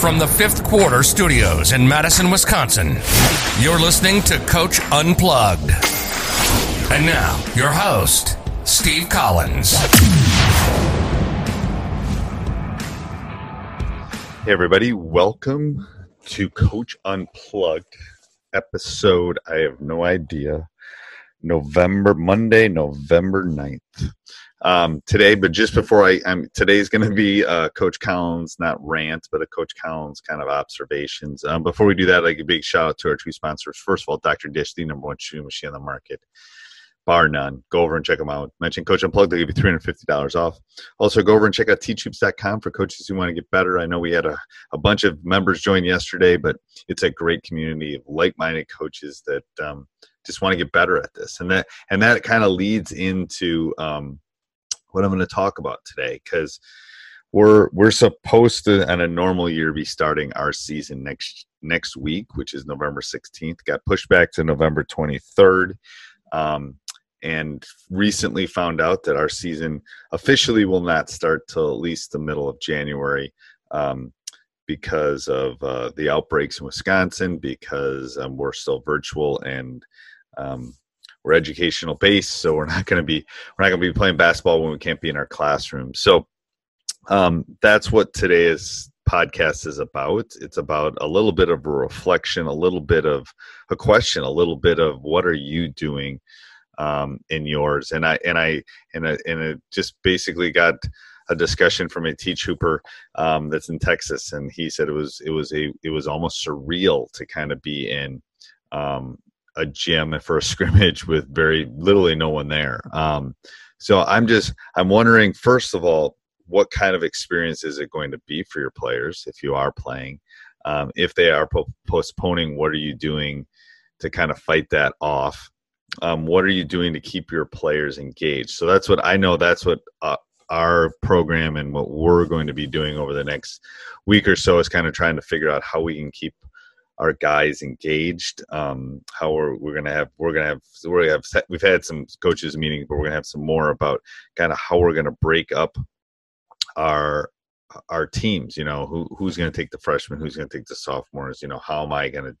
From the fifth quarter studios in Madison, Wisconsin, you're listening to Coach Unplugged. And now, your host, Steve Collins. Hey, everybody, welcome to Coach Unplugged episode. I have no idea. November, Monday, November 9th um, today. But just before I, I'm today's going to be uh, Coach Collins, not rant, but a Coach Collins kind of observations. Um, before we do that, give a big shout out to our two sponsors. First of all, Dr. Dish, the number one shoe machine on the market, bar none. Go over and check them out. Mention Coach Unplugged, they'll give you three hundred fifty dollars off. Also, go over and check out teachhoops.com for coaches who want to get better. I know we had a, a bunch of members join yesterday, but it's a great community of like-minded coaches that. Um, just want to get better at this and that and that kind of leads into um, what I'm going to talk about today because we're we're supposed to on a normal year be starting our season next next week, which is November 16th. Got pushed back to November 23rd. Um, and recently found out that our season officially will not start till at least the middle of January um, because of uh, the outbreaks in Wisconsin, because um, we're still virtual and um, we're educational based, so we're not going to be we're not going to be playing basketball when we can't be in our classroom. So um, that's what today's podcast is about. It's about a little bit of a reflection, a little bit of a question, a little bit of what are you doing um, in yours. And I and I and I, and it just basically got a discussion from a teach hooper um, that's in Texas, and he said it was it was a it was almost surreal to kind of be in um, a gym for a scrimmage with very literally no one there. Um, so I'm just I'm wondering first of all what kind of experience is it going to be for your players if you are playing? Um, if they are po- postponing, what are you doing to kind of fight that off? Um, what are you doing to keep your players engaged? So that's what I know. That's what uh, our program and what we're going to be doing over the next week or so is kind of trying to figure out how we can keep our guys engaged. Um, how we're, we're gonna have we're gonna have we're gonna have we've had some coaches meetings, but we're gonna have some more about kind of how we're gonna break up our our teams you know who who's going to take the freshmen who's going to take the sophomores you know how am i going to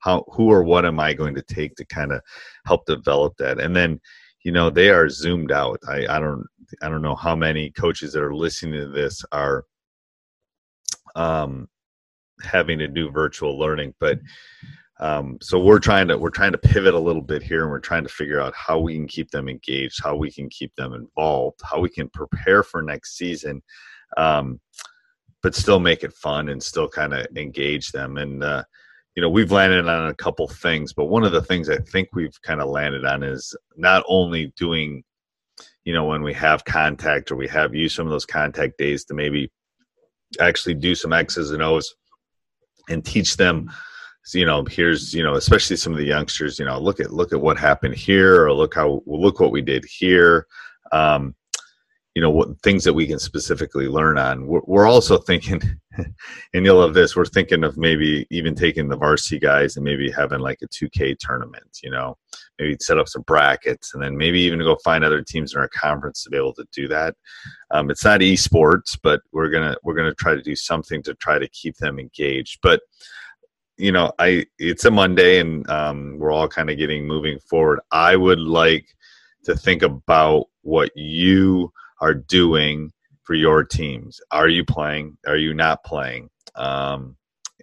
how who or what am i going to take to kind of help develop that and then you know they are zoomed out i i don't i don't know how many coaches that are listening to this are um having to do virtual learning but um, so we're trying to we're trying to pivot a little bit here and we're trying to figure out how we can keep them engaged how we can keep them involved how we can prepare for next season um, but still make it fun and still kind of engage them. And uh, you know we've landed on a couple things but one of the things i think we've kind of landed on is not only doing you know when we have contact or we have used some of those contact days to maybe actually do some x's and o's and teach them you know here's you know especially some of the youngsters you know look at look at what happened here or look how look what we did here. Um, you know what things that we can specifically learn on. We're, we're also thinking and you'll love this we're thinking of maybe even taking the varsity guys and maybe having like a 2k tournament you know maybe set up some brackets and then maybe even go find other teams in our conference to be able to do that um, it's not esports but we're gonna we're gonna try to do something to try to keep them engaged but you know i it's a monday and um, we're all kind of getting moving forward i would like to think about what you are doing for your teams. Are you playing? Are you not playing? Um,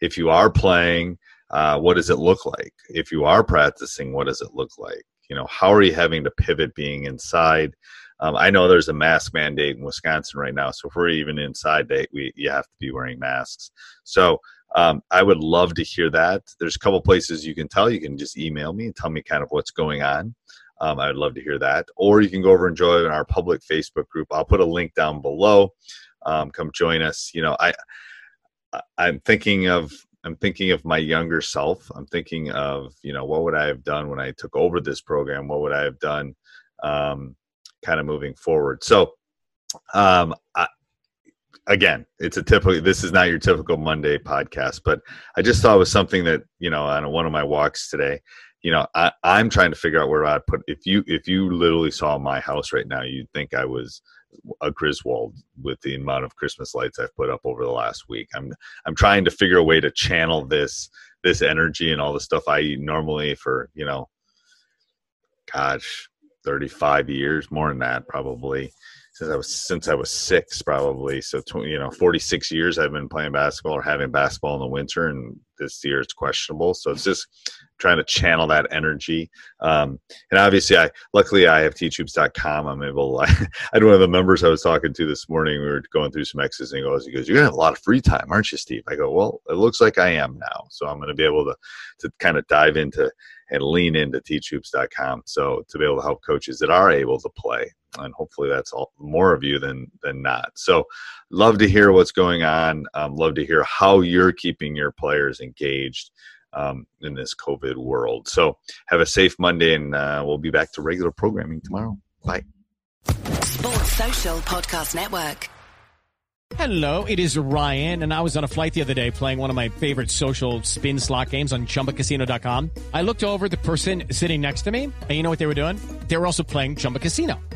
if you are playing, uh, what does it look like? If you are practicing, what does it look like? You know, how are you having to pivot being inside? Um, I know there's a mask mandate in Wisconsin right now, so if we're even inside, they, we you have to be wearing masks. So um, I would love to hear that. There's a couple places you can tell. You can just email me and tell me kind of what's going on. Um, I would love to hear that. Or you can go over and join our public Facebook group. I'll put a link down below. Um, come join us. You know, I I'm thinking of I'm thinking of my younger self. I'm thinking of you know what would I have done when I took over this program? What would I have done? Um, kind of moving forward. So, um, I, again, it's a typical. This is not your typical Monday podcast, but I just thought it was something that you know on one of my walks today you know, I, I'm trying to figure out where I'd put. If you if you literally saw my house right now, you'd think I was a Griswold with the amount of Christmas lights I've put up over the last week. I'm I'm trying to figure a way to channel this this energy and all the stuff I eat normally for you know, gosh, 35 years more than that probably since I was since I was six probably. So tw- you know, 46 years I've been playing basketball or having basketball in the winter, and this year it's questionable. So it's just trying to channel that energy. Um, and obviously, I luckily I have teachhoops.com. I'm able. I, I had one of the members I was talking to this morning. We were going through some X's and he goes, he goes, "You're gonna have a lot of free time, aren't you, Steve?" I go, "Well, it looks like I am now. So I'm gonna be able to to kind of dive into and lean into teachhoops.com. So to be able to help coaches that are able to play, and hopefully that's all more of you than than not. So love to hear what's going on. Um, love to hear how you're keeping your players engaged. Um, in this COVID world. So, have a safe Monday, and uh, we'll be back to regular programming tomorrow. Bye. Sports Social Podcast Network. Hello, it is Ryan, and I was on a flight the other day playing one of my favorite social spin slot games on chumbacasino.com. I looked over the person sitting next to me, and you know what they were doing? They were also playing Chumba Casino.